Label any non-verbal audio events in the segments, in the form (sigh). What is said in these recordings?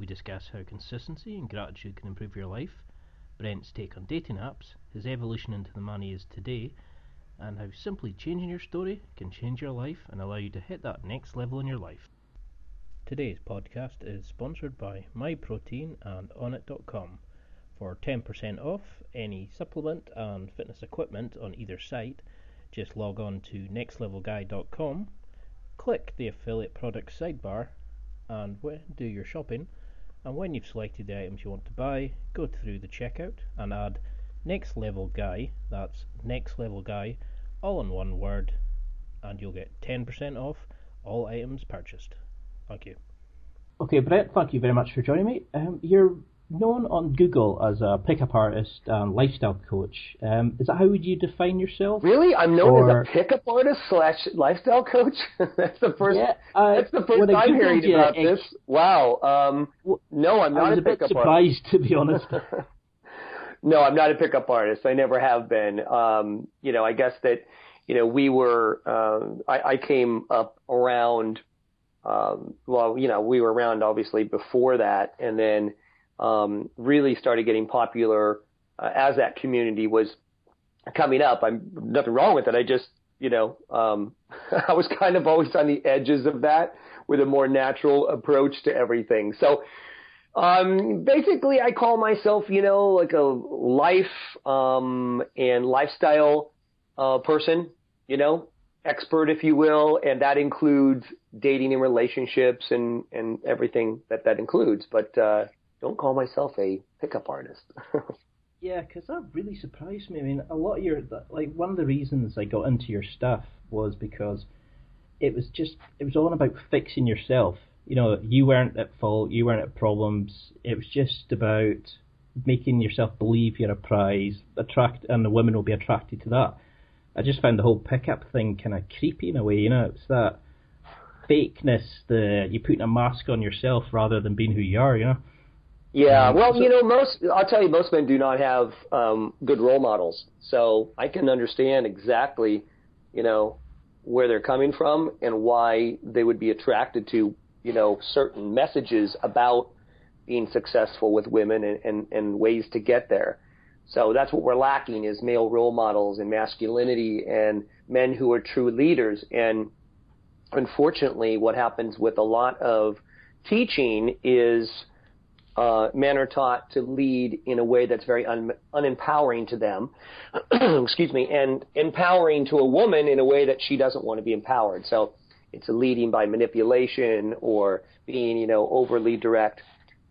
We discuss how consistency and gratitude can improve your life, Brent's take on dating apps, his evolution into the man he is today, and how simply changing your story can change your life and allow you to hit that next level in your life. Today's podcast is sponsored by MyProtein and Onnit.com. For 10% off any supplement and fitness equipment on either site, just log on to nextlevelguy.com click the affiliate products sidebar and do your shopping and when you've selected the items you want to buy go through the checkout and add next level guy that's next level guy all in one word and you'll get 10% off all items purchased. Thank you. Okay Brent thank you very much for joining me. Um, you're known on Google as a pickup artist and lifestyle coach. Um, is that how would you define yourself? Really, I'm known or... as a pickup artist slash lifestyle coach. (laughs) that's the first. Yeah, uh, that's the first I'm hearing you, about this. Wow. Um, no, I'm not I was a, bit surprised, artist. to be honest. (laughs) no, I'm not a pickup artist. I never have been. Um, you know, I guess that you know we were. Uh, I, I came up around. Um, well, you know, we were around obviously before that, and then um, really started getting popular uh, as that community was coming up. I'm nothing wrong with it. I just, you know, um, (laughs) I was kind of always on the edges of that with a more natural approach to everything. So, um, basically I call myself, you know, like a life, um, and lifestyle, uh, person, you know, expert, if you will, and that includes dating and relationships and, and everything that that includes. But, uh, don't call myself a pickup artist. (laughs) yeah, because that really surprised me. I mean, a lot of your like one of the reasons I got into your stuff was because it was just it was all about fixing yourself. You know, you weren't at fault, you weren't at problems. It was just about making yourself believe you're a prize, attract, and the women will be attracted to that. I just found the whole pickup thing kind of creepy in a way. You know, it's that fakeness, the you putting a mask on yourself rather than being who you are. You know. Yeah, um, well, you know, most I'll tell you, most men do not have um, good role models, so I can understand exactly, you know, where they're coming from and why they would be attracted to, you know, certain messages about being successful with women and, and, and ways to get there. So that's what we're lacking is male role models and masculinity and men who are true leaders. And unfortunately, what happens with a lot of teaching is uh, men are taught to lead in a way that's very un- unempowering to them, (clears throat) excuse me, and empowering to a woman in a way that she doesn't want to be empowered. So it's a leading by manipulation or being, you know, overly direct.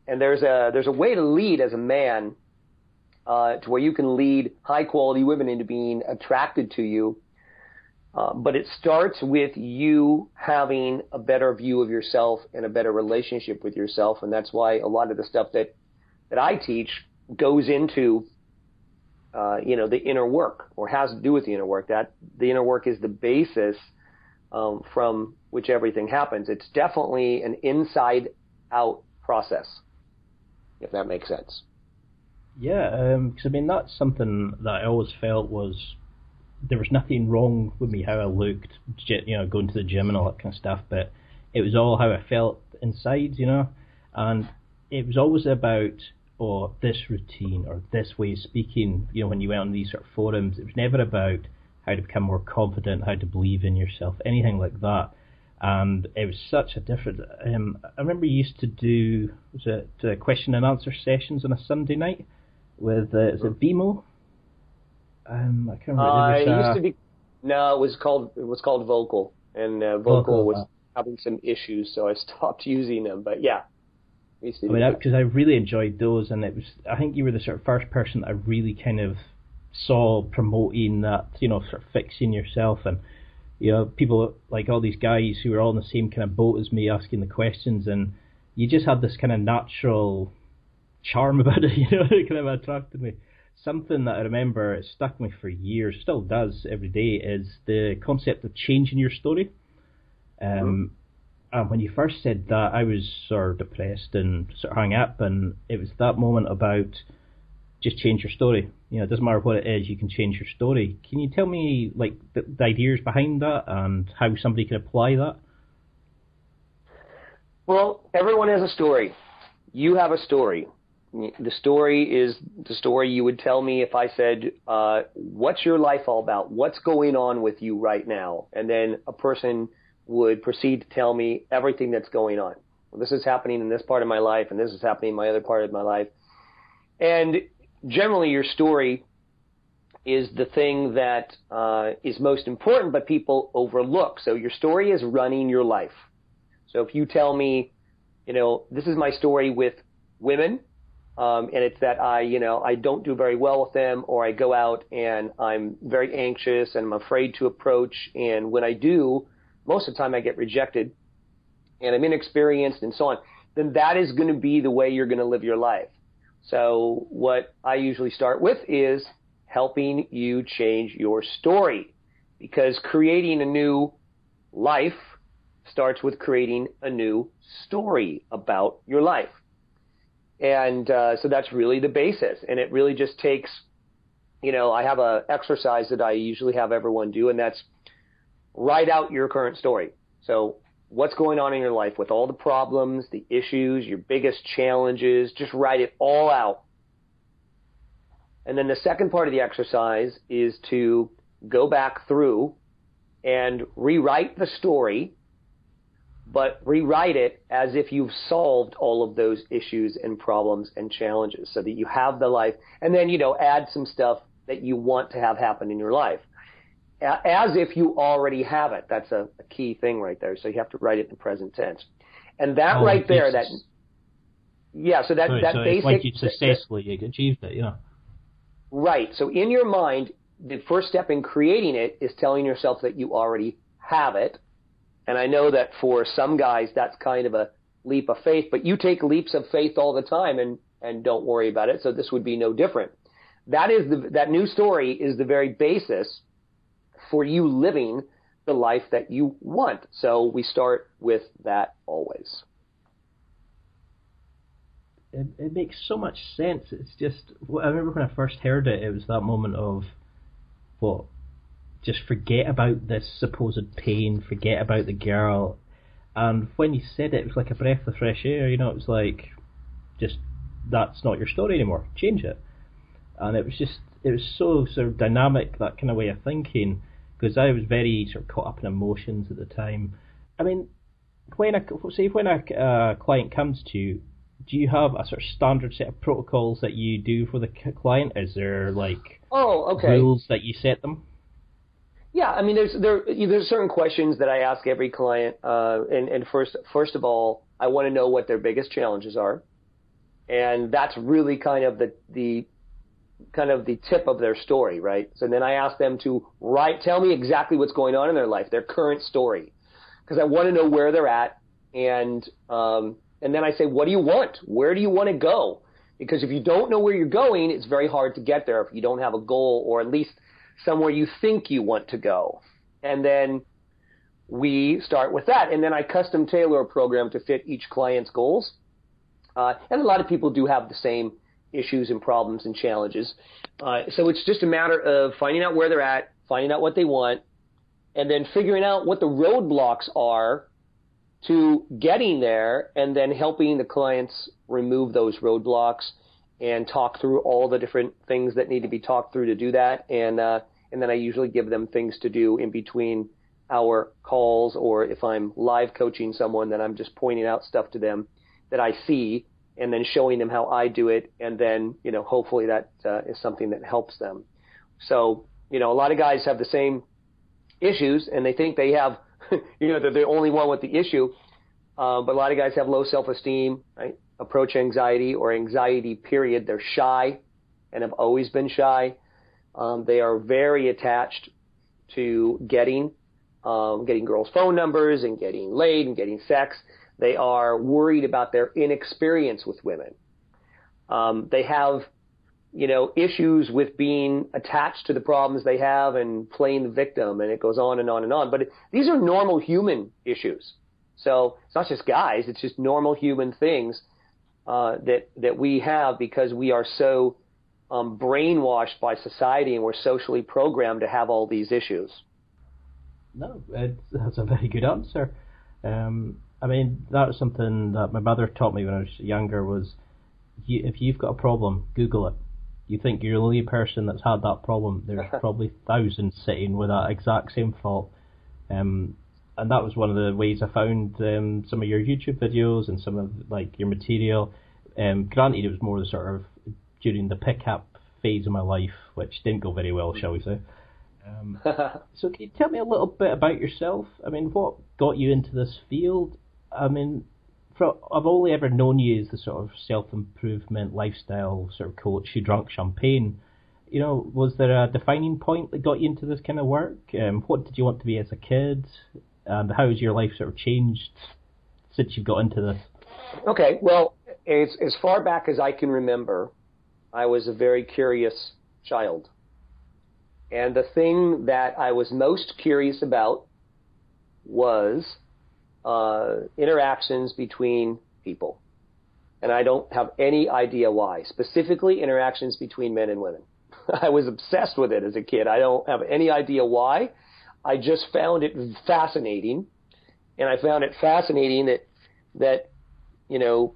And there's a there's a way to lead as a man uh, to where you can lead high quality women into being attracted to you uh, but it starts with you having a better view of yourself and a better relationship with yourself, and that's why a lot of the stuff that that I teach goes into uh, you know the inner work or has to do with the inner work. That the inner work is the basis um, from which everything happens. It's definitely an inside out process, if that makes sense. Yeah, because um, I mean that's something that I always felt was there was nothing wrong with me how I looked, you know, going to the gym and all that kind of stuff, but it was all how I felt inside, you know, and it was always about or this routine or this way of speaking. You know, when you went on these sort of forums, it was never about how to become more confident, how to believe in yourself, anything like that. And it was such a different. Um, I remember you used to do was it uh, question and answer sessions on a Sunday night with uh, is it BMO? Um, I can't remember. Uh, it, was, uh, used to be. No, it was called it was called Vocal, and uh, Vocal, Vocal was uh, having some issues, so I (laughs) stopped using them. But yeah, I mean, because I, I really enjoyed those, and it was. I think you were the sort of first person that I really kind of saw promoting that, you know, sort of fixing yourself and you know, people like all these guys who were all in the same kind of boat as me asking the questions and you just had this kind of natural charm (laughs) about it, you know, it kind of attracted me. Something that I remember it stuck with me for years, still does every day, is the concept of changing your story. Um, mm-hmm. And when you first said that, I was sort of depressed and sort of hung up, and it was that moment about just change your story. You know, it doesn't matter what it is, you can change your story. Can you tell me like the, the ideas behind that and how somebody can apply that? Well, everyone has a story. You have a story. The story is the story you would tell me if I said, uh, "What's your life all about? What's going on with you right now?" And then a person would proceed to tell me everything that's going on. Well, this is happening in this part of my life, and this is happening in my other part of my life. And generally, your story is the thing that uh, is most important, but people overlook. So your story is running your life. So if you tell me, you know, this is my story with women, um, and it's that I, you know, I don't do very well with them, or I go out and I'm very anxious and I'm afraid to approach, and when I do, most of the time I get rejected, and I'm inexperienced and so on. Then that is going to be the way you're going to live your life. So what I usually start with is helping you change your story, because creating a new life starts with creating a new story about your life. And uh, so that's really the basis. And it really just takes, you know, I have a exercise that I usually have everyone do, and that's write out your current story. So what's going on in your life with all the problems, the issues, your biggest challenges, just write it all out. And then the second part of the exercise is to go back through and rewrite the story but rewrite it as if you've solved all of those issues and problems and challenges so that you have the life and then you know add some stuff that you want to have happen in your life. As if you already have it. That's a, a key thing right there. So you have to write it in present tense. And that oh, right there that yeah so that Sorry, that so basic like you successfully you achieved it yeah. Right. So in your mind the first step in creating it is telling yourself that you already have it and I know that for some guys, that's kind of a leap of faith, but you take leaps of faith all the time and, and don't worry about it. So this would be no different. That is the, that new story is the very basis for you living the life that you want. So we start with that always. It, it makes so much sense. It's just, I remember when I first heard it, it was that moment of, what, just forget about this supposed pain, forget about the girl. And when you said it, it was like a breath of fresh air. You know, it was like, just that's not your story anymore. Change it. And it was just, it was so sort of dynamic that kind of way of thinking because I was very sort of caught up in emotions at the time. I mean, when a say when a uh, client comes to you, do you have a sort of standard set of protocols that you do for the client? Is there like oh okay rules that you set them? Yeah, I mean, there's there there's certain questions that I ask every client, uh, and and first first of all, I want to know what their biggest challenges are, and that's really kind of the the kind of the tip of their story, right? So then I ask them to write, tell me exactly what's going on in their life, their current story, because I want to know where they're at, and um, and then I say, what do you want? Where do you want to go? Because if you don't know where you're going, it's very hard to get there if you don't have a goal or at least somewhere you think you want to go. And then we start with that. And then I custom tailor a program to fit each client's goals. Uh, and a lot of people do have the same issues and problems and challenges. Uh, so it's just a matter of finding out where they're at, finding out what they want, and then figuring out what the roadblocks are to getting there, and then helping the clients remove those roadblocks and talk through all the different things that need to be talked through to do that. And uh, and then I usually give them things to do in between our calls, or if I'm live coaching someone, then I'm just pointing out stuff to them that I see, and then showing them how I do it, and then you know hopefully that uh, is something that helps them. So you know a lot of guys have the same issues, and they think they have (laughs) you know they're the only one with the issue. Uh, but a lot of guys have low self-esteem, right? Approach anxiety or anxiety period. They're shy and have always been shy. Um, they are very attached to getting um, getting girls' phone numbers and getting laid and getting sex. They are worried about their inexperience with women. Um, they have, you know, issues with being attached to the problems they have and playing the victim, and it goes on and on and on. But it, these are normal human issues. So it's not just guys; it's just normal human things uh, that that we have because we are so um, brainwashed by society and we're socially programmed to have all these issues. No, that's a very good answer. Um, I mean, that was something that my mother taught me when I was younger. Was you, if you've got a problem, Google it. You think you're the only person that's had that problem. There's (laughs) probably thousands sitting with that exact same fault. Um, and that was one of the ways I found um, some of your YouTube videos and some of like your material. Um, granted, it was more the sort of during the pickup phase of my life, which didn't go very well, shall we say. Um, (laughs) so can you tell me a little bit about yourself? I mean, what got you into this field? I mean, for, I've only ever known you as the sort of self-improvement lifestyle sort of coach who drank champagne. You know, was there a defining point that got you into this kind of work? Um, what did you want to be as a kid? And how has your life sort of changed since you've got into this? Okay, well, as, as far back as I can remember, I was a very curious child. And the thing that I was most curious about was uh, interactions between people. And I don't have any idea why. Specifically, interactions between men and women. (laughs) I was obsessed with it as a kid. I don't have any idea why. I just found it fascinating. And I found it fascinating that, that, you know,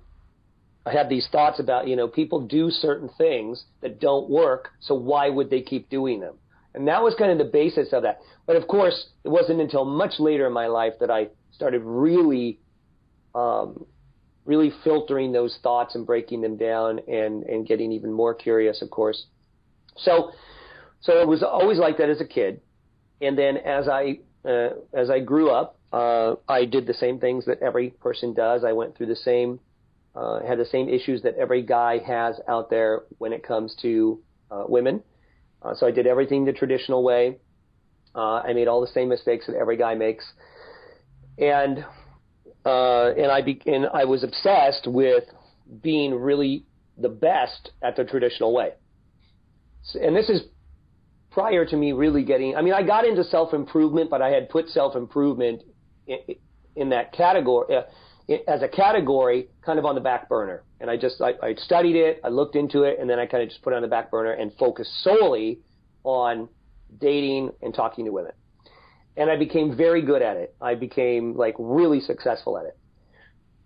I had these thoughts about, you know, people do certain things that don't work, so why would they keep doing them? And that was kind of the basis of that. But of course, it wasn't until much later in my life that I started really, um, really filtering those thoughts and breaking them down and, and getting even more curious, of course. So, so it was always like that as a kid. And then as I, uh, as I grew up, uh, I did the same things that every person does. I went through the same, uh, had the same issues that every guy has out there when it comes to uh, women. Uh, so I did everything the traditional way. Uh, I made all the same mistakes that every guy makes, and uh, and I be- and I was obsessed with being really the best at the traditional way. So, and this is prior to me really getting. I mean, I got into self improvement, but I had put self improvement in, in that category. Uh, as a category kind of on the back burner. And I just, I, I studied it, I looked into it, and then I kind of just put it on the back burner and focused solely on dating and talking to women. And I became very good at it. I became like really successful at it.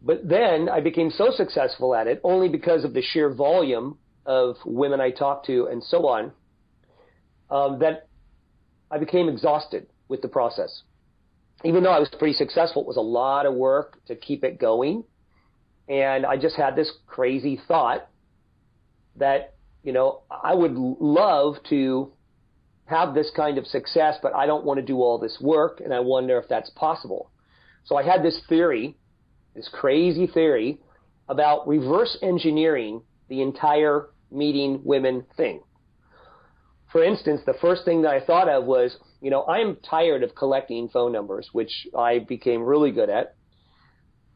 But then I became so successful at it only because of the sheer volume of women I talked to and so on, um, that I became exhausted with the process even though I was pretty successful, it was a lot of work to keep it going. And I just had this crazy thought that, you know, I would love to have this kind of success, but I don't want to do all this work, and I wonder if that's possible. So I had this theory, this crazy theory, about reverse engineering the entire meeting women thing. For instance, the first thing that I thought of was you know, I am tired of collecting phone numbers, which I became really good at.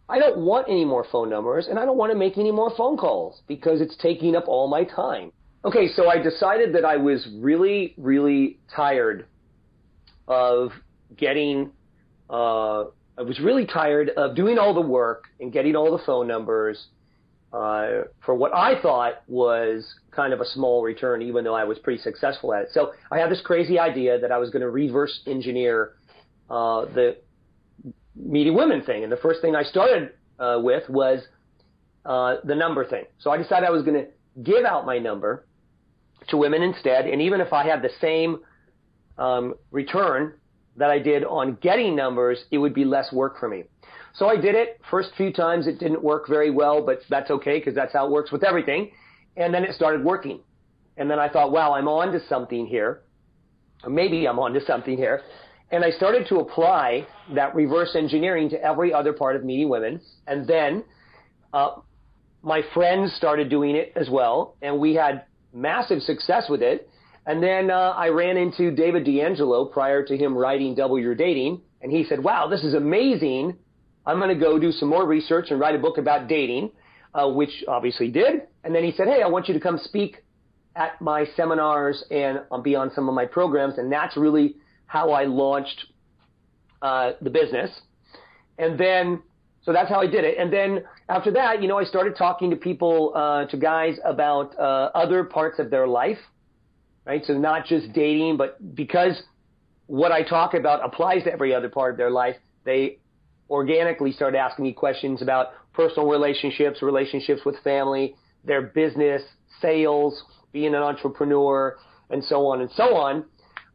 I don't want any more phone numbers and I don't want to make any more phone calls because it's taking up all my time. Okay, so I decided that I was really, really tired of getting, uh, I was really tired of doing all the work and getting all the phone numbers uh, for what I thought was kind of a small return, even though I was pretty successful at it. So I had this crazy idea that I was going to reverse engineer uh, the meeting women thing, and the first thing I started uh, with was uh, the number thing. So I decided I was going to give out my number to women instead, and even if I had the same um, return that I did on getting numbers, it would be less work for me. So I did it. First few times it didn't work very well, but that's okay because that's how it works with everything. And then it started working. And then I thought, wow, I'm on to something here. Maybe I'm on to something here. And I started to apply that reverse engineering to every other part of meeting women. And then uh, my friends started doing it as well. And we had massive success with it. And then uh, I ran into David D'Angelo prior to him writing Double Your Dating. And he said, wow, this is amazing I'm going to go do some more research and write a book about dating, uh, which obviously did. And then he said, hey, I want you to come speak at my seminars and be on some of my programs. And that's really how I launched uh, the business. And then, so that's how I did it. And then after that, you know, I started talking to people, uh, to guys about uh, other parts of their life, right? So not just dating, but because what I talk about applies to every other part of their life, they organically started asking me questions about personal relationships, relationships with family, their business, sales, being an entrepreneur, and so on and so on.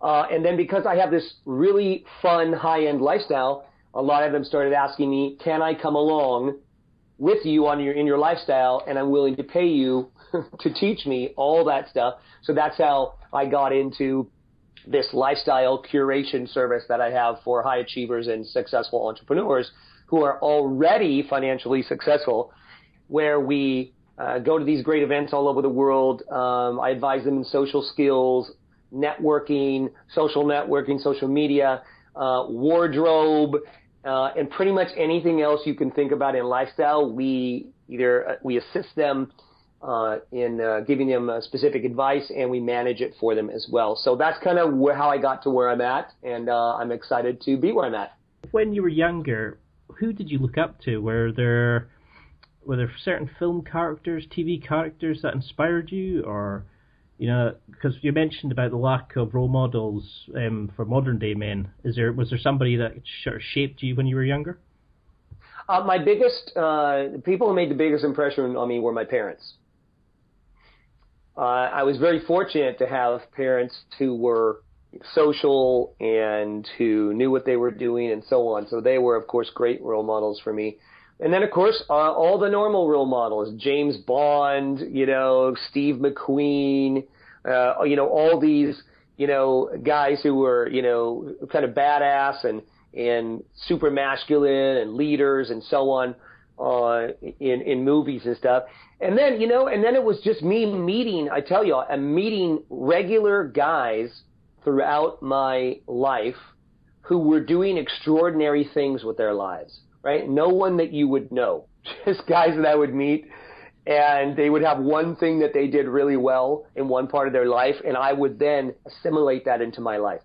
Uh, and then because I have this really fun high-end lifestyle, a lot of them started asking me, "Can I come along with you on your in your lifestyle?" And I'm willing to pay you (laughs) to teach me all that stuff. So that's how I got into this lifestyle curation service that I have for high achievers and successful entrepreneurs who are already financially successful, where we uh, go to these great events all over the world. Um, I advise them in social skills, networking, social networking, social media, uh, wardrobe, uh, and pretty much anything else you can think about in lifestyle. We either uh, we assist them uh, in uh, giving them specific advice, and we manage it for them as well. So that's kind of where, how I got to where I'm at, and I'm excited to be where I'm at. When you were younger, who did you look up to? Were there were there certain film characters, TV characters that inspired you, or you know, because you mentioned about the lack of role models um, for modern day men. Is there was there somebody that sort of shaped you when you were younger? Uh, my biggest uh, people who made the biggest impression on me were my parents. Uh, I was very fortunate to have parents who were social and who knew what they were doing and so on. So they were, of course, great role models for me. And then, of course, uh, all the normal role models, James Bond, you know, Steve McQueen, uh, you know, all these, you know, guys who were, you know, kind of badass and, and super masculine and leaders and so on, uh, in, in movies and stuff. And then, you know, and then it was just me meeting, I tell you, I'm meeting regular guys throughout my life who were doing extraordinary things with their lives right? No one that you would know, (laughs) just guys that I would meet and they would have one thing that they did really well in one part of their life and I would then assimilate that into my life.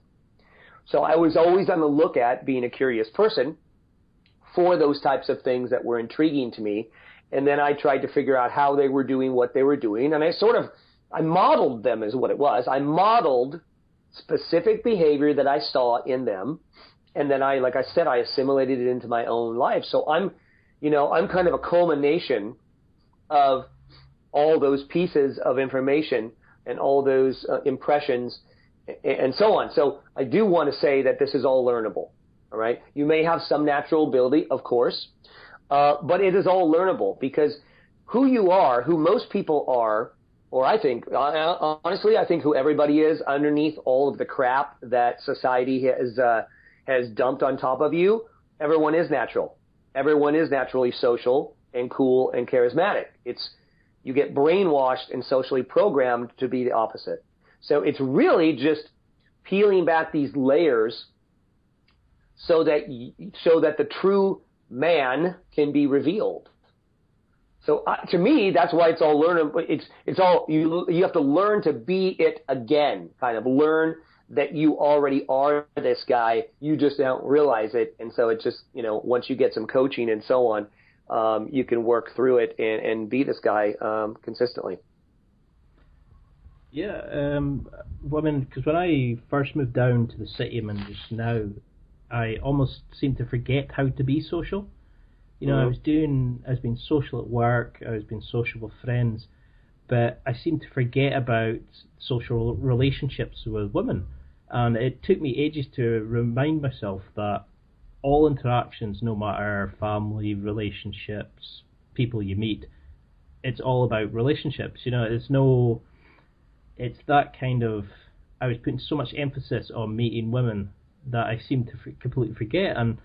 So I was always on the look at being a curious person for those types of things that were intriguing to me. And then I tried to figure out how they were doing what they were doing. And I sort of, I modeled them as what it was. I modeled specific behavior that I saw in them and then I, like I said, I assimilated it into my own life. So I'm, you know, I'm kind of a culmination of all those pieces of information and all those uh, impressions and so on. So I do want to say that this is all learnable. All right. You may have some natural ability, of course, uh, but it is all learnable because who you are, who most people are, or I think, uh, honestly, I think who everybody is underneath all of the crap that society has, uh, has dumped on top of you, everyone is natural. Everyone is naturally social and cool and charismatic. It's you get brainwashed and socially programmed to be the opposite. So it's really just peeling back these layers so that so that the true man can be revealed. So uh, to me, that's why it's all learn. It's it's all you you have to learn to be it again. Kind of learn that you already are this guy. You just don't realize it. And so it just, you know, once you get some coaching and so on, um, you can work through it and, and be this guy um, consistently. Yeah, um, well, I mean, because when I first moved down to the city, I mean, just now, I almost seemed to forget how to be social. You know, mm-hmm. I was doing, I was being social at work, I was being social with friends, but I seemed to forget about social relationships with women. And it took me ages to remind myself that all interactions, no matter family, relationships, people you meet, it's all about relationships. You know, it's no, it's that kind of. I was putting so much emphasis on meeting women that I seemed to f- completely forget. And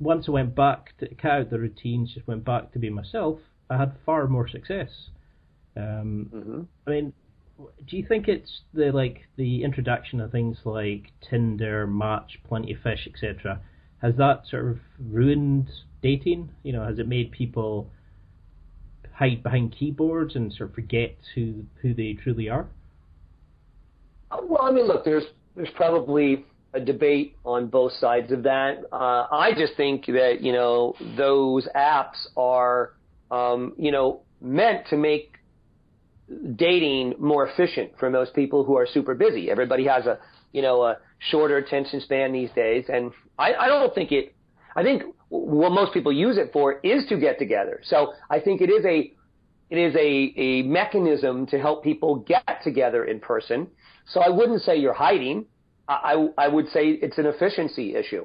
once I went back to cut out the routines, just went back to be myself, I had far more success. Um, mm-hmm. I mean, do you think it's the like the introduction of things like Tinder, Match, Plenty of Fish, etc. Has that sort of ruined dating? You know, has it made people hide behind keyboards and sort of forget who who they truly are? Well, I mean, look, there's there's probably a debate on both sides of that. Uh, I just think that you know those apps are um, you know meant to make dating more efficient for most people who are super busy. Everybody has a you know a shorter attention span these days, and I, I don't think it. I think what most people use it for is to get together. So I think it is a it is a, a mechanism to help people get together in person. So I wouldn't say you're hiding. I, I would say it's an efficiency issue,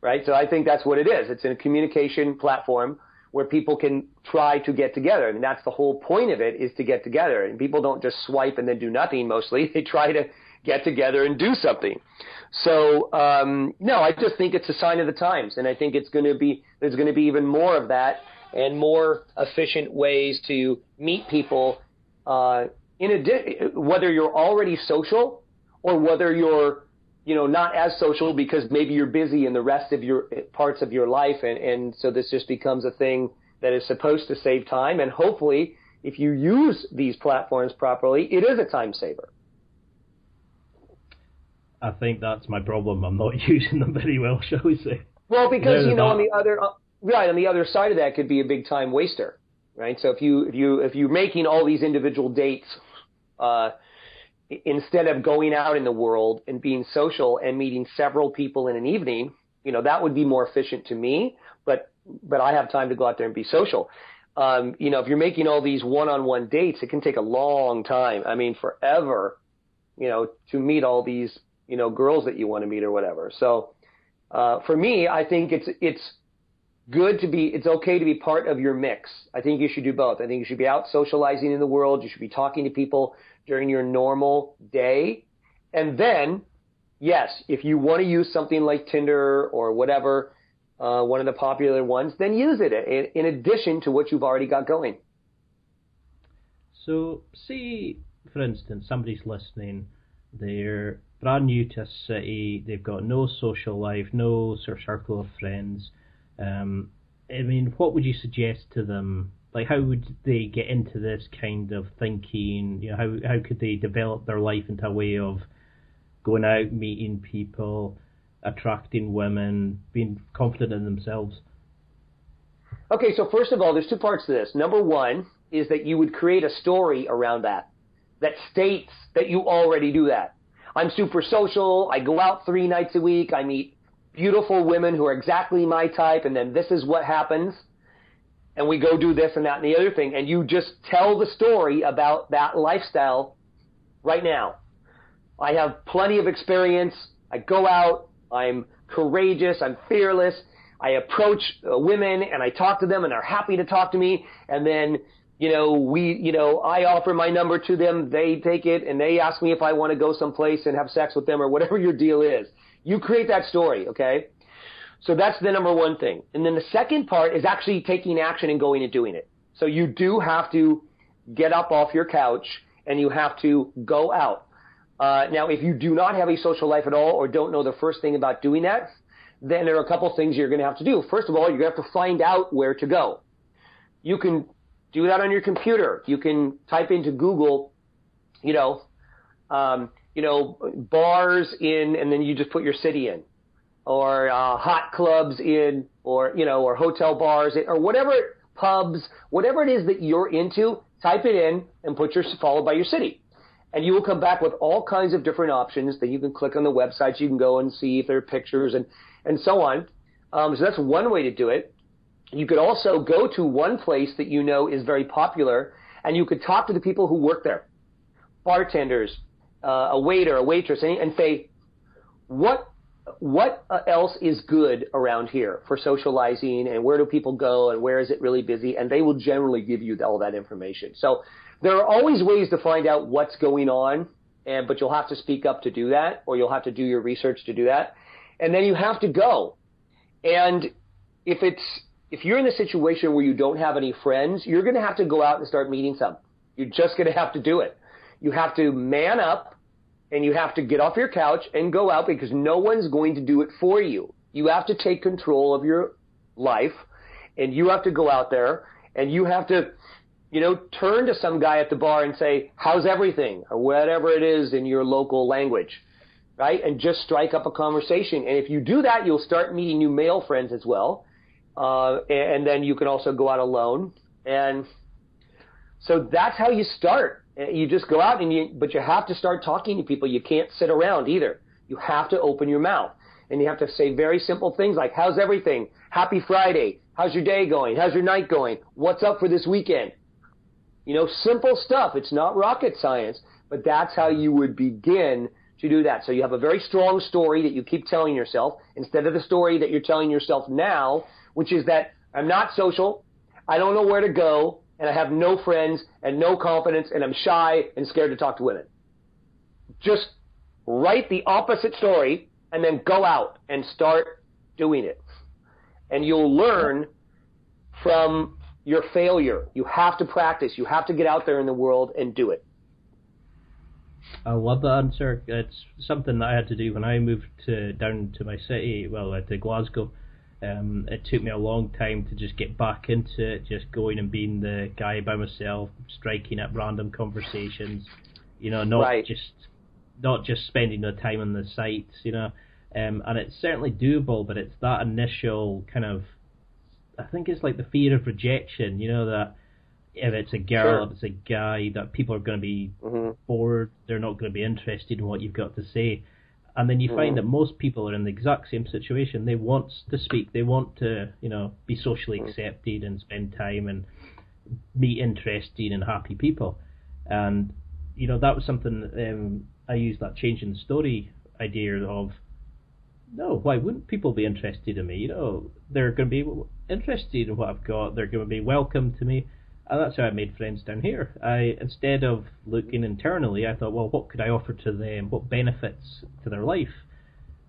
right? So I think that's what it is. It's a communication platform where people can try to get together. I mean, that's the whole point of it is to get together. And people don't just swipe and then do nothing mostly. (laughs) They try to get together and do something. So, um, no, I just think it's a sign of the times. And I think it's going to be, there's going to be even more of that and more efficient ways to meet people, uh, in addition, whether you're already social or whether you're you know not as social because maybe you're busy in the rest of your parts of your life and and so this just becomes a thing that is supposed to save time and hopefully if you use these platforms properly it is a time saver I think that's my problem. I'm not (laughs) using them very well, shall we say? Well, because you know, on the other uh, right on the other side of that could be a big time waster, right? So if you if you if you're making all these individual dates, uh, instead of going out in the world and being social and meeting several people in an evening, you know, that would be more efficient to me. But but I have time to go out there and be social. Um, you know, if you're making all these one-on-one dates, it can take a long time. I mean, forever. You know, to meet all these you know girls that you want to meet or whatever. So uh, for me, I think it's it's good to be. It's okay to be part of your mix. I think you should do both. I think you should be out socializing in the world. You should be talking to people during your normal day. And then, yes, if you want to use something like Tinder or whatever, uh, one of the popular ones, then use it in, addition to what you've already got going. So, say, for instance, somebody's listening, they're brand new to a city, they've got no social life, no sort of circle of friends. Um, I mean, what would you suggest to them like how would they get into this kind of thinking? You know, how how could they develop their life into a way of going out, meeting people, attracting women, being confident in themselves? Okay, so first of all, there's two parts to this. Number one is that you would create a story around that that states that you already do that. I'm super social. I go out three nights a week. I meet beautiful women who are exactly my type, and then this is what happens and we go do this and that and the other thing, and you just tell the story about that lifestyle right now. I have plenty of experience. I go out. I'm courageous. I'm fearless. I approach uh, women and I talk to them and they're happy to talk to me. And then, you know, we, you know, I offer my number to them. They take it and they ask me if I want to go someplace and have sex with them or whatever your deal is. You create that story, okay? So that's the number one thing. And then the second part is actually taking action and going and doing it. So you do have to get up off your couch and you have to go out. Uh, now, if you do not have a social life at all or don't know the first thing about doing that, then there are a couple things you're going to have to do. First of all, you're going to have to find out where to go. You can do that on your computer. You can type into Google, you know, um, you know, bars in, and then you just put your city in or uh, hot clubs in, or you know, or hotel bars, or whatever pubs, whatever it is that you're into. Type it in and put your followed by your city, and you will come back with all kinds of different options. That you can click on the websites. You can go and see if there are pictures and and so on. Um, so that's one way to do it. You could also go to one place that you know is very popular, and you could talk to the people who work there, bartenders, uh, a waiter, a waitress, and, and say, what what else is good around here for socializing and where do people go and where is it really busy? And they will generally give you all that information. So there are always ways to find out what's going on and but you'll have to speak up to do that or you'll have to do your research to do that. And then you have to go. And if it's if you're in a situation where you don't have any friends you're going to have to go out and start meeting some. You're just going to have to do it. You have to man up and you have to get off your couch and go out because no one's going to do it for you. You have to take control of your life, and you have to go out there and you have to, you know, turn to some guy at the bar and say, "How's everything?" or whatever it is in your local language, right? And just strike up a conversation. And if you do that, you'll start meeting new male friends as well, uh, and then you can also go out alone. And so that's how you start. You just go out and you, but you have to start talking to people. You can't sit around either. You have to open your mouth and you have to say very simple things like, how's everything? Happy Friday. How's your day going? How's your night going? What's up for this weekend? You know, simple stuff. It's not rocket science, but that's how you would begin to do that. So you have a very strong story that you keep telling yourself instead of the story that you're telling yourself now, which is that I'm not social. I don't know where to go and I have no friends and no confidence and I'm shy and scared to talk to women. Just write the opposite story and then go out and start doing it. And you'll learn from your failure. You have to practice. You have to get out there in the world and do it. I love that answer. It's something that I had to do when I moved to, down to my city, well, uh, to Glasgow. Um, it took me a long time to just get back into it, just going and being the guy by myself, striking up random conversations. You know, not right. just not just spending the time on the sites. You know, um, and it's certainly doable, but it's that initial kind of, I think it's like the fear of rejection, you know, that if it's a girl, sure. if it's a guy, that people are going to be mm-hmm. bored, they're not going to be interested in what you've got to say. And then you mm-hmm. find that most people are in the exact same situation. They want to speak, they want to, you know, be socially mm-hmm. accepted and spend time and meet interesting and happy people. And, you know, that was something um, I used that change in the story idea of no, why wouldn't people be interested in me? You know, they're going to be interested in what I've got. They're going to be welcome to me, and that's how I made friends down here. I instead of looking internally, I thought, well, what could I offer to them? What benefits to their life?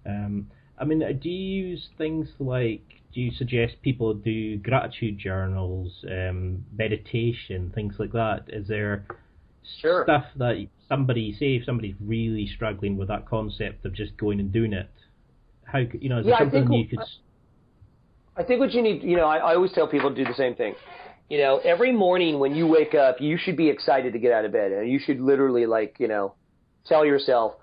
Um, I mean, do you use things like? Do you suggest people do gratitude journals, um, meditation, things like that? Is there sure. stuff that somebody, say, if somebody's really struggling with that concept of just going and doing it? How you know is yeah, something think, you could? I think what you need, you know, I, I always tell people to do the same thing. You know, every morning when you wake up, you should be excited to get out of bed, and you should literally like, you know, tell yourself,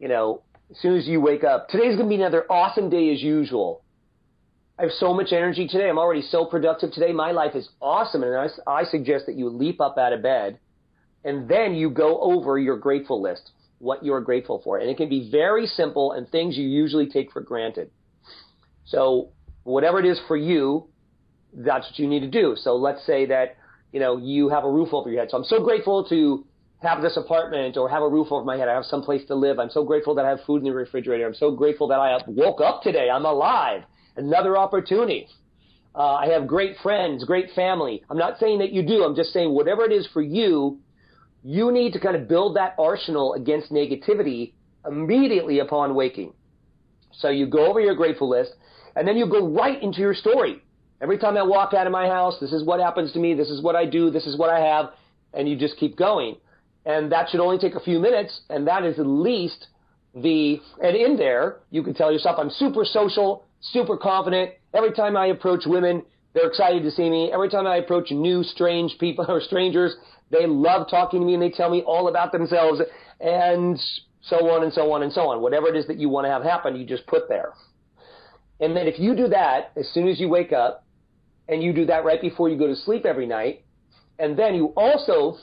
you know, as soon as you wake up, today's going to be another awesome day as usual. I have so much energy today. I'm already so productive today. My life is awesome. And I, I suggest that you leap up out of bed and then you go over your grateful list what you're grateful for. And it can be very simple and things you usually take for granted. So whatever it is for you, that's what you need to do. So let's say that, you know, you have a roof over your head. So I'm so grateful to have this apartment or have a roof over my head. I have some place to live. I'm so grateful that I have food in the refrigerator. I'm so grateful that I woke up today. I'm alive. Another opportunity. Uh, I have great friends, great family. I'm not saying that you do. I'm just saying whatever it is for you, you need to kind of build that arsenal against negativity immediately upon waking. So you go over your grateful list, and then you go right into your story. Every time I walk out of my house, this is what happens to me, this is what I do, this is what I have, and you just keep going. And that should only take a few minutes, and that is at least the, and in there, you can tell yourself, I'm super social, super confident. Every time I approach women, they're excited to see me. Every time I approach new strange people (laughs) or strangers, they love talking to me and they tell me all about themselves and so on and so on and so on. Whatever it is that you want to have happen, you just put there. And then if you do that as soon as you wake up, and you do that right before you go to sleep every night, and then you also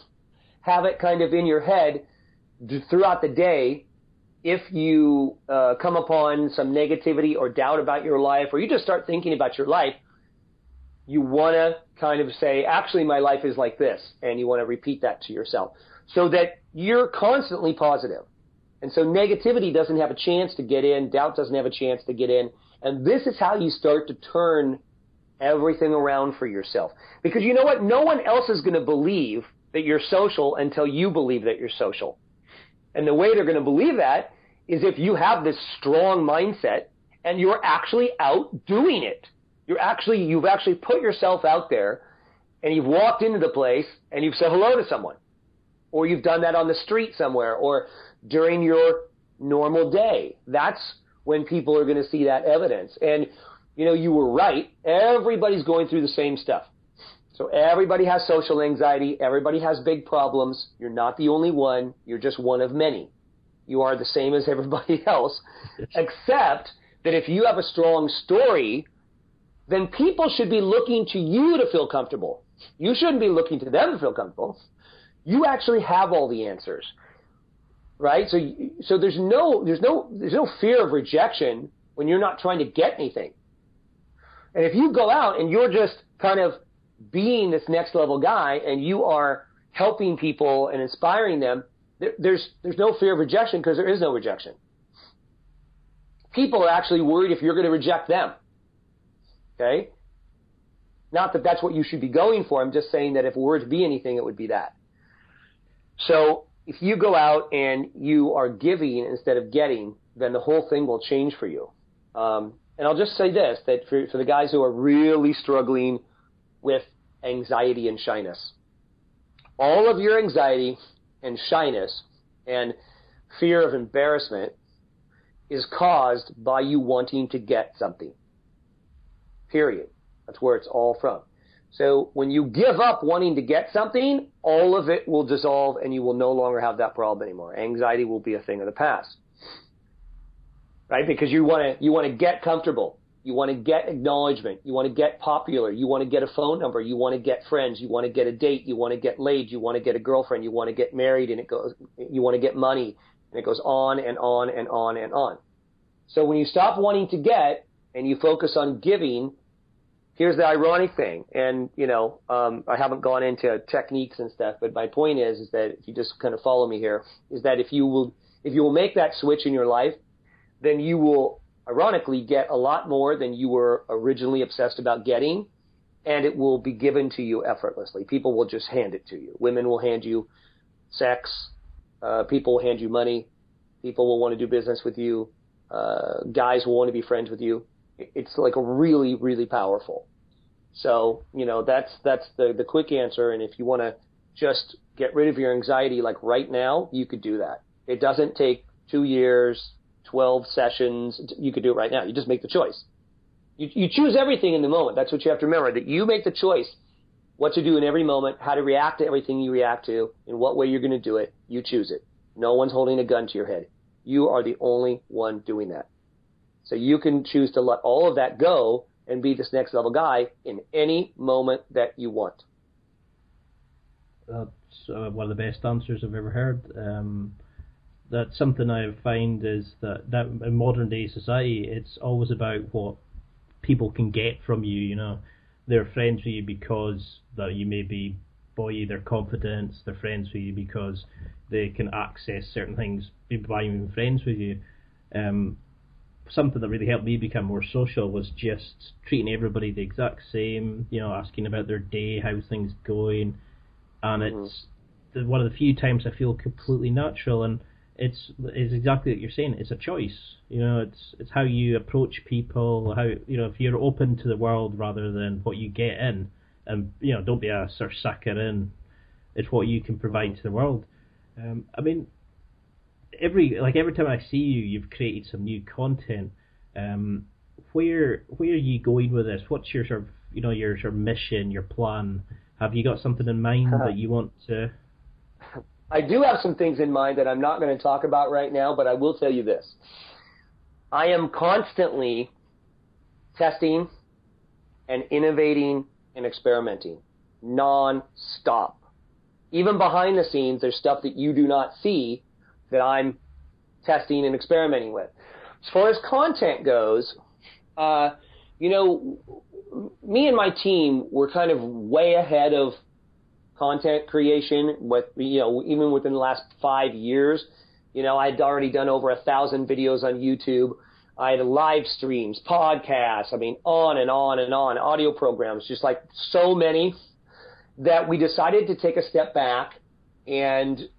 have it kind of in your head throughout the day if you uh, come upon some negativity or doubt about your life, or you just start thinking about your life, you want to kind of say, actually, my life is like this, and you want to repeat that to yourself so that you're constantly positive. And so negativity doesn't have a chance to get in, doubt doesn't have a chance to get in, and this is how you start to turn everything around for yourself. Because you know what? No one else is going to believe that you're social until you believe that you're social. And the way they're going to believe that is if you have this strong mindset and you're actually out doing it you're actually you've actually put yourself out there and you've walked into the place and you've said hello to someone or you've done that on the street somewhere or during your normal day that's when people are going to see that evidence and you know, you were right. Everybody's going through the same stuff. So everybody has social anxiety. Everybody has big problems. You're not the only one. You're just one of many. You are the same as (laughs) everybody else, except that if you have a strong story, then people should be looking to you to feel comfortable. You shouldn't be looking to them to feel comfortable. You actually have all the answers, right? So, so there's no, there's no, there's no fear of rejection when you're not trying to get anything. And if you go out and you're just kind of being this next level guy and you are helping people and inspiring them, there, there's, there's no fear of rejection because there is no rejection. People are actually worried if you're going to reject them. Okay? Not that that's what you should be going for. I'm just saying that if to be anything, it would be that. So if you go out and you are giving instead of getting, then the whole thing will change for you. Um, and I'll just say this, that for, for the guys who are really struggling with anxiety and shyness, all of your anxiety and shyness and fear of embarrassment is caused by you wanting to get something. Period. That's where it's all from. So when you give up wanting to get something, all of it will dissolve and you will no longer have that problem anymore. Anxiety will be a thing of the past. Right? Because you want to, you want to get comfortable. You want to get acknowledgement. You want to get popular. You want to get a phone number. You want to get friends. You want to get a date. You want to get laid. You want to get a girlfriend. You want to get married and it goes, you want to get money and it goes on and on and on and on. So when you stop wanting to get and you focus on giving, here's the ironic thing, and you know, um, I haven't gone into techniques and stuff, but my point is, is that if you just kind of follow me here, is that if you will, if you will make that switch in your life, then you will, ironically, get a lot more than you were originally obsessed about getting, and it will be given to you effortlessly. People will just hand it to you. Women will hand you sex. Uh, people will hand you money. People will want to do business with you. Uh, guys will want to be friends with you. It's like really, really powerful. So, you know, that's, that's the, the quick answer. And if you want to just get rid of your anxiety, like right now, you could do that. It doesn't take two years, 12 sessions. You could do it right now. You just make the choice. You, you choose everything in the moment. That's what you have to remember, that you make the choice what to do in every moment, how to react to everything you react to, in what way you're going to do it. You choose it. No one's holding a gun to your head. You are the only one doing that. So you can choose to let all of that go and be this next level guy in any moment that you want. That's uh, one of the best answers I've ever heard. Um, that's something I find is that, that in modern day society, it's always about what people can get from you. You know, they're friends with you because that you may be buy their confidence. They're friends with you because they can access certain things by being friends with you. Um, something that really helped me become more social was just treating everybody the exact same. You know, asking about their day, how's things going, and mm-hmm. it's one of the few times I feel completely natural. And it's it's exactly what you're saying. It's a choice. You know, it's it's how you approach people. How you know if you're open to the world rather than what you get in, and you know don't be a sort of sucker in. It's what you can provide to the world. Um, I mean, every like every time I see you, you've created some new content. Um, where where are you going with this? What's your sort of you know your sort of mission, your plan? Have you got something in mind that you want to? I do have some things in mind that I'm not going to talk about right now, but I will tell you this. I am constantly testing and innovating and experimenting non-stop. Even behind the scenes, there's stuff that you do not see that I'm testing and experimenting with. As far as content goes, uh, you know, me and my team were kind of way ahead of content creation with, you know, even within the last five years. You know, I'd already done over a thousand videos on YouTube. I had live streams, podcasts, I mean, on and on and on, audio programs, just like so many that we decided to take a step back and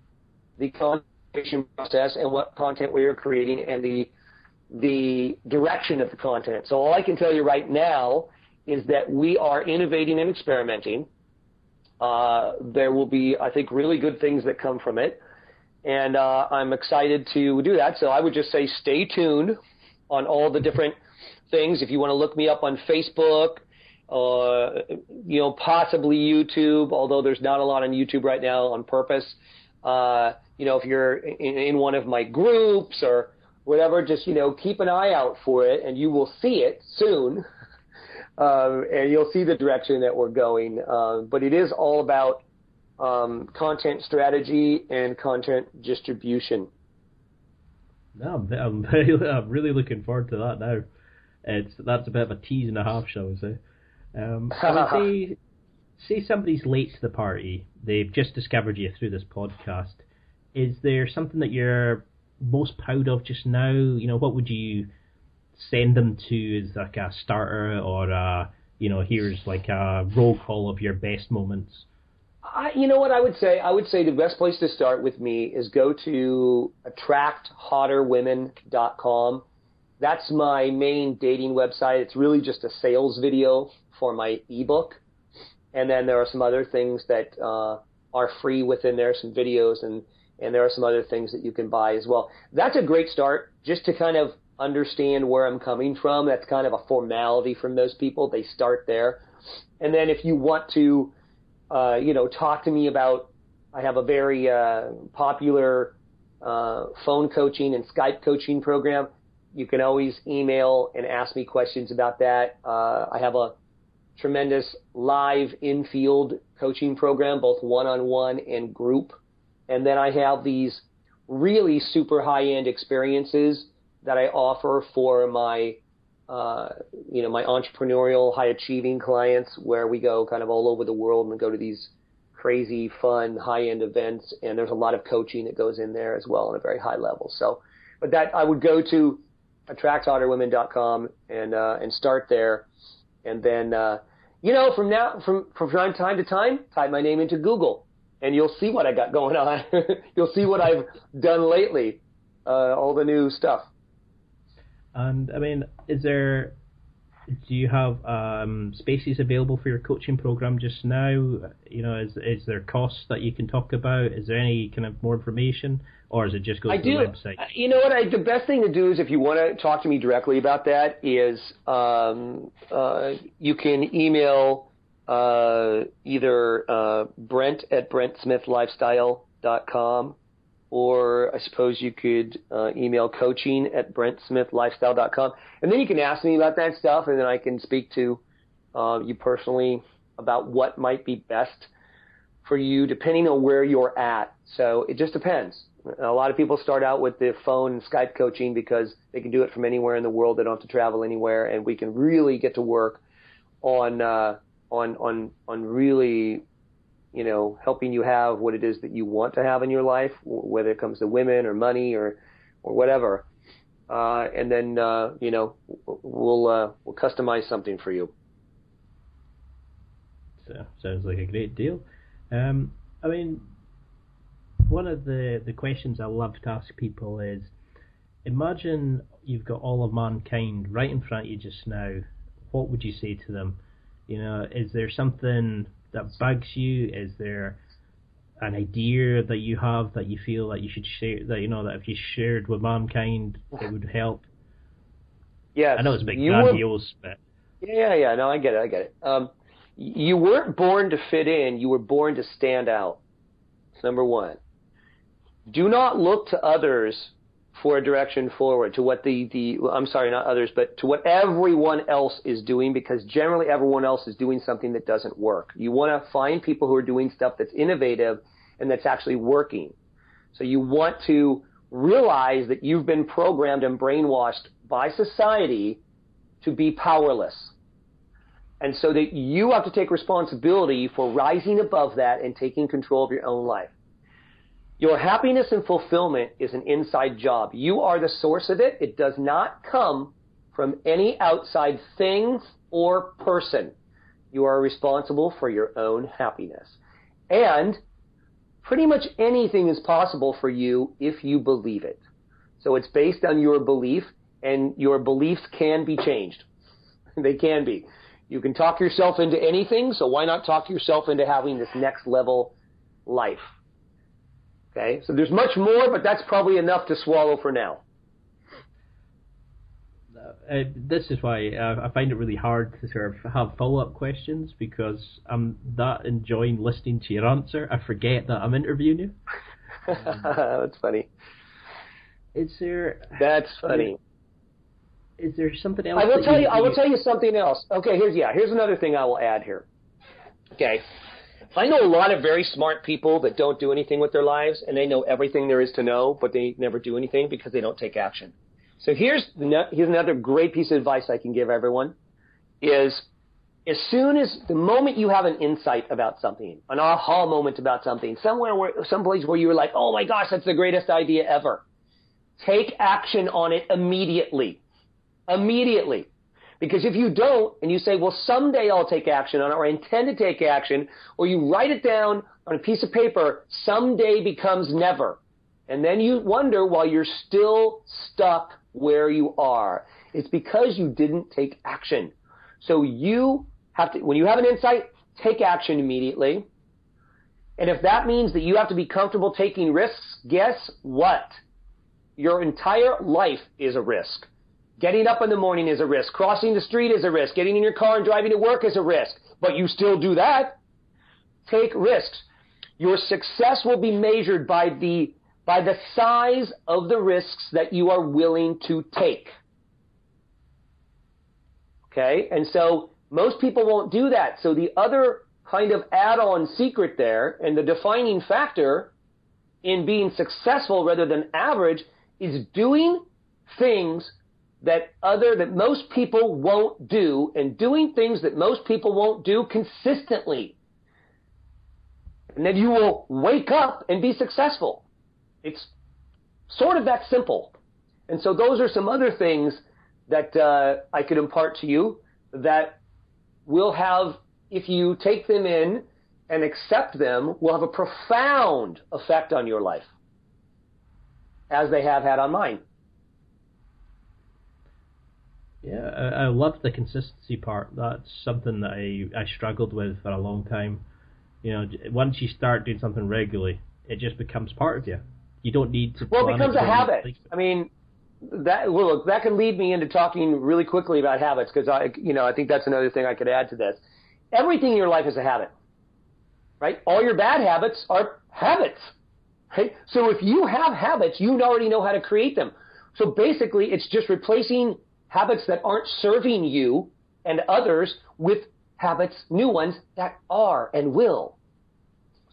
the content process and what content we are creating and the the direction of the content. So all I can tell you right now is that we are innovating and experimenting. Uh, there will be, I think, really good things that come from it, and uh, I'm excited to do that. So I would just say stay tuned on all the different things. If you want to look me up on Facebook, uh, you know, possibly YouTube, although there's not a lot on YouTube right now on purpose. Uh, you know, if you're in, in one of my groups or whatever, just, you know, keep an eye out for it and you will see it soon. Uh, and you'll see the direction that we're going. Uh, but it is all about um, content strategy and content distribution. No, I'm, (laughs) I'm, very, I'm really looking forward to that now. It's that's a bit of a tease and a half, shall we say? Um, (laughs) say, say somebody's late to the party. They've just discovered you through this podcast. Is there something that you're most proud of just now? You know, what would you send them to as like a starter or a, you know, here's like a roll call of your best moments? I, you know what I would say? I would say the best place to start with me is go to attracthotterwomen.com. That's my main dating website. It's really just a sales video for my ebook. And then there are some other things that uh, are free within there, some videos, and, and there are some other things that you can buy as well. That's a great start just to kind of understand where I'm coming from. That's kind of a formality for most people. They start there. And then if you want to, uh, you know, talk to me about, I have a very uh, popular uh, phone coaching and Skype coaching program. You can always email and ask me questions about that. Uh, I have a tremendous live in-field coaching program, both one-on-one and group. And then I have these really super high-end experiences that I offer for my, uh, you know, my entrepreneurial, high-achieving clients, where we go kind of all over the world and go to these crazy, fun, high-end events. And there's a lot of coaching that goes in there as well on a very high level. So, but that I would go to attracthotterwomen.com and uh, and start there and then, uh, you know, from now, from, from time to time, type my name into Google and you'll see what I got going on. (laughs) you'll see what I've done lately, uh, all the new stuff. And I mean, is there, do you have um, spaces available for your coaching program just now? You know, is is there costs that you can talk about? Is there any kind of more information? or is it just go to I the website? Uh, you know what? I, the best thing to do is if you want to talk to me directly about that is um, uh, you can email uh, either uh, Brent at BrentSmithLifestyle.com or I suppose you could uh, email coaching at BrentSmithLifestyle.com. And then you can ask me about that stuff and then I can speak to uh, you personally about what might be best for you depending on where you're at. So it just depends. A lot of people start out with the phone and Skype coaching because they can do it from anywhere in the world. They don't have to travel anywhere, and we can really get to work on uh, on on on really, you know, helping you have what it is that you want to have in your life, whether it comes to women or money or or whatever. Uh, and then uh, you know we'll uh, we'll customize something for you. So sounds like a great deal. Um, I mean, one of the, the questions I love to ask people is imagine you've got all of mankind right in front of you just now. What would you say to them? You know, is there something that bugs you? Is there an idea that you have that you feel that you should share that you know that if you shared with mankind it would help? Yeah, I know it's a big grandiose, were, but yeah, yeah, no, I get it, I get it. Um, you weren't born to fit in; you were born to stand out. It's number one do not look to others for a direction forward to what the, the I'm sorry, not others, but to what everyone else is doing because generally everyone else is doing something that doesn't work. You want to find people who are doing stuff that's innovative and that's actually working. So you want to realize that you've been programmed and brainwashed by society to be powerless. And so that you have to take responsibility for rising above that and taking control of your own life. Your happiness and fulfillment is an inside job. You are the source of it. It does not come from any outside thing or person. You are responsible for your own happiness. And pretty much anything is possible for you if you believe it. So it's based on your belief, and your beliefs can be changed. (laughs) they can be. You can talk yourself into anything, so why not talk yourself into having this next level life? Okay, so there's much more, but that's probably enough to swallow for now. uh, this is why I, I find it really hard to sort of have follow up questions because I'm that enjoying listening to your answer. I forget that I'm interviewing you. (laughs) That's funny. Is there? That's funny. Is there something else? I will tell you. I will tell you something else. Okay, here's yeah. Here's another thing I will add here. Okay, I know a lot of very smart people that don't do anything with their lives, and they know everything there is to know, but they never do anything because they don't take action. So here's here's another great piece of advice I can give everyone: is as soon as the moment you have an insight about something, an aha moment about something, somewhere where someplace where you were like, oh my gosh, that's the greatest idea ever, take action on it immediately, immediately. Because if you don't, and you say, well, someday I'll take action on it, or I intend to take action, or you write it down on a piece of paper, someday becomes never. And then you wonder why you're still stuck where you are. It's because you didn't take action. So you have to, when you have an insight, take action immediately. And if that means that you have to be comfortable taking risks, guess what? Your entire life is a risk. Getting up in the morning is a risk. Crossing the street is a risk. Getting in your car and driving to work is a risk. But you still do that. Take risks. Your success will be measured by the by the size of the risks that you are willing to take. Okay? And so most people won't do that. So the other kind of add-on secret there and the defining factor in being successful rather than average is doing things that other that most people won't do and doing things that most people won't do consistently. And then you will wake up and be successful. It's sort of that simple. And so those are some other things that uh, I could impart to you that will have, if you take them in and accept them, will have a profound effect on your life, as they have had on mine. Yeah, I, I love the consistency part. That's something that I, I struggled with for a long time. You know, once you start doing something regularly, it just becomes part of you. You don't need to. Well, it becomes a habit. I mean, that well, look, that can lead me into talking really quickly about habits because I, you know, I think that's another thing I could add to this. Everything in your life is a habit, right? All your bad habits are habits, right? So if you have habits, you already know how to create them. So basically, it's just replacing habits that aren't serving you and others with habits, new ones that are and will.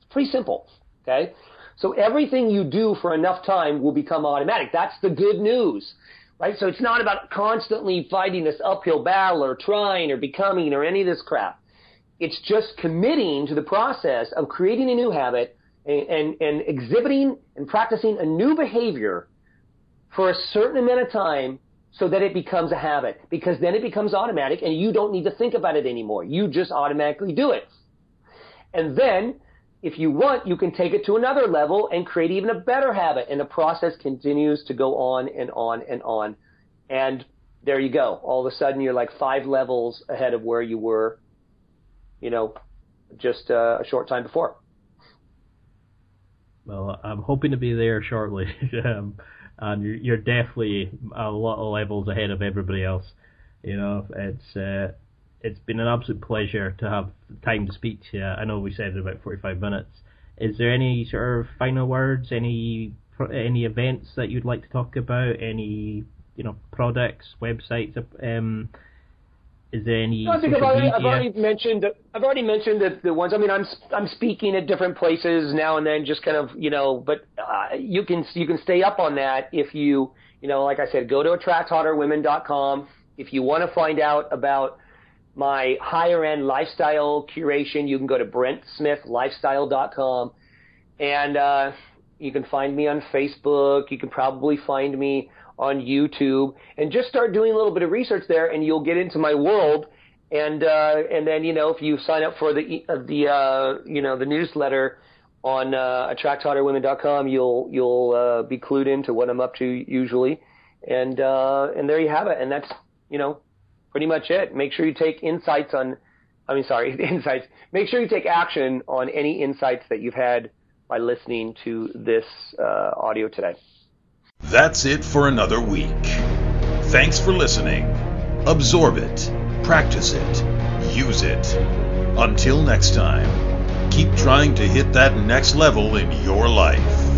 Pretty simple, okay? So everything you do for enough time will become automatic. That's the good news, right? So it's not about constantly fighting this uphill battle or trying or becoming or any of this crap. It's just committing to the process of creating a new habit and, and, and exhibiting and practicing a new behavior for a certain amount of time so that it becomes a habit because then it becomes automatic and you don't need to think about it anymore. You just automatically do it. And then if you want, you can take it to another level and create even a better habit. And the process continues to go on and on and on. And there you go. All of a sudden, you're like five levels ahead of where you were, you know, just uh, a short time before. Well, I'm hoping to be there shortly. (laughs) um, and you're, definitely a lot of levels ahead of everybody else. You know, it's. Uh, it's been an absolute pleasure to have time to speak to you. I know we said about 45 minutes. Is there any sort of final words, any any events that you'd like to talk about, any you know products, websites? Um, is there any? No, I think I've already, I've already, mentioned. I've already mentioned the, the ones. I mean, I'm I'm speaking at different places now and then, just kind of you know. But uh, you can you can stay up on that if you you know, like I said, go to attracthotterwomen.com if you want to find out about my higher end lifestyle curation, you can go to brentsmithlifestyle.com and uh, you can find me on Facebook. You can probably find me on YouTube and just start doing a little bit of research there and you'll get into my world. And, uh, and then, you know, if you sign up for the, uh, the, uh, you know, the newsletter on, uh, attracthotterwomen.com, you'll, you'll, uh, be clued into what I'm up to usually. And, uh, and there you have it. And that's, you know, pretty much it. Make sure you take insights on, I mean, sorry, (laughs) insights. Make sure you take action on any insights that you've had by listening to this uh, audio today. That's it for another week. Thanks for listening. Absorb it, practice it, use it. Until next time, keep trying to hit that next level in your life.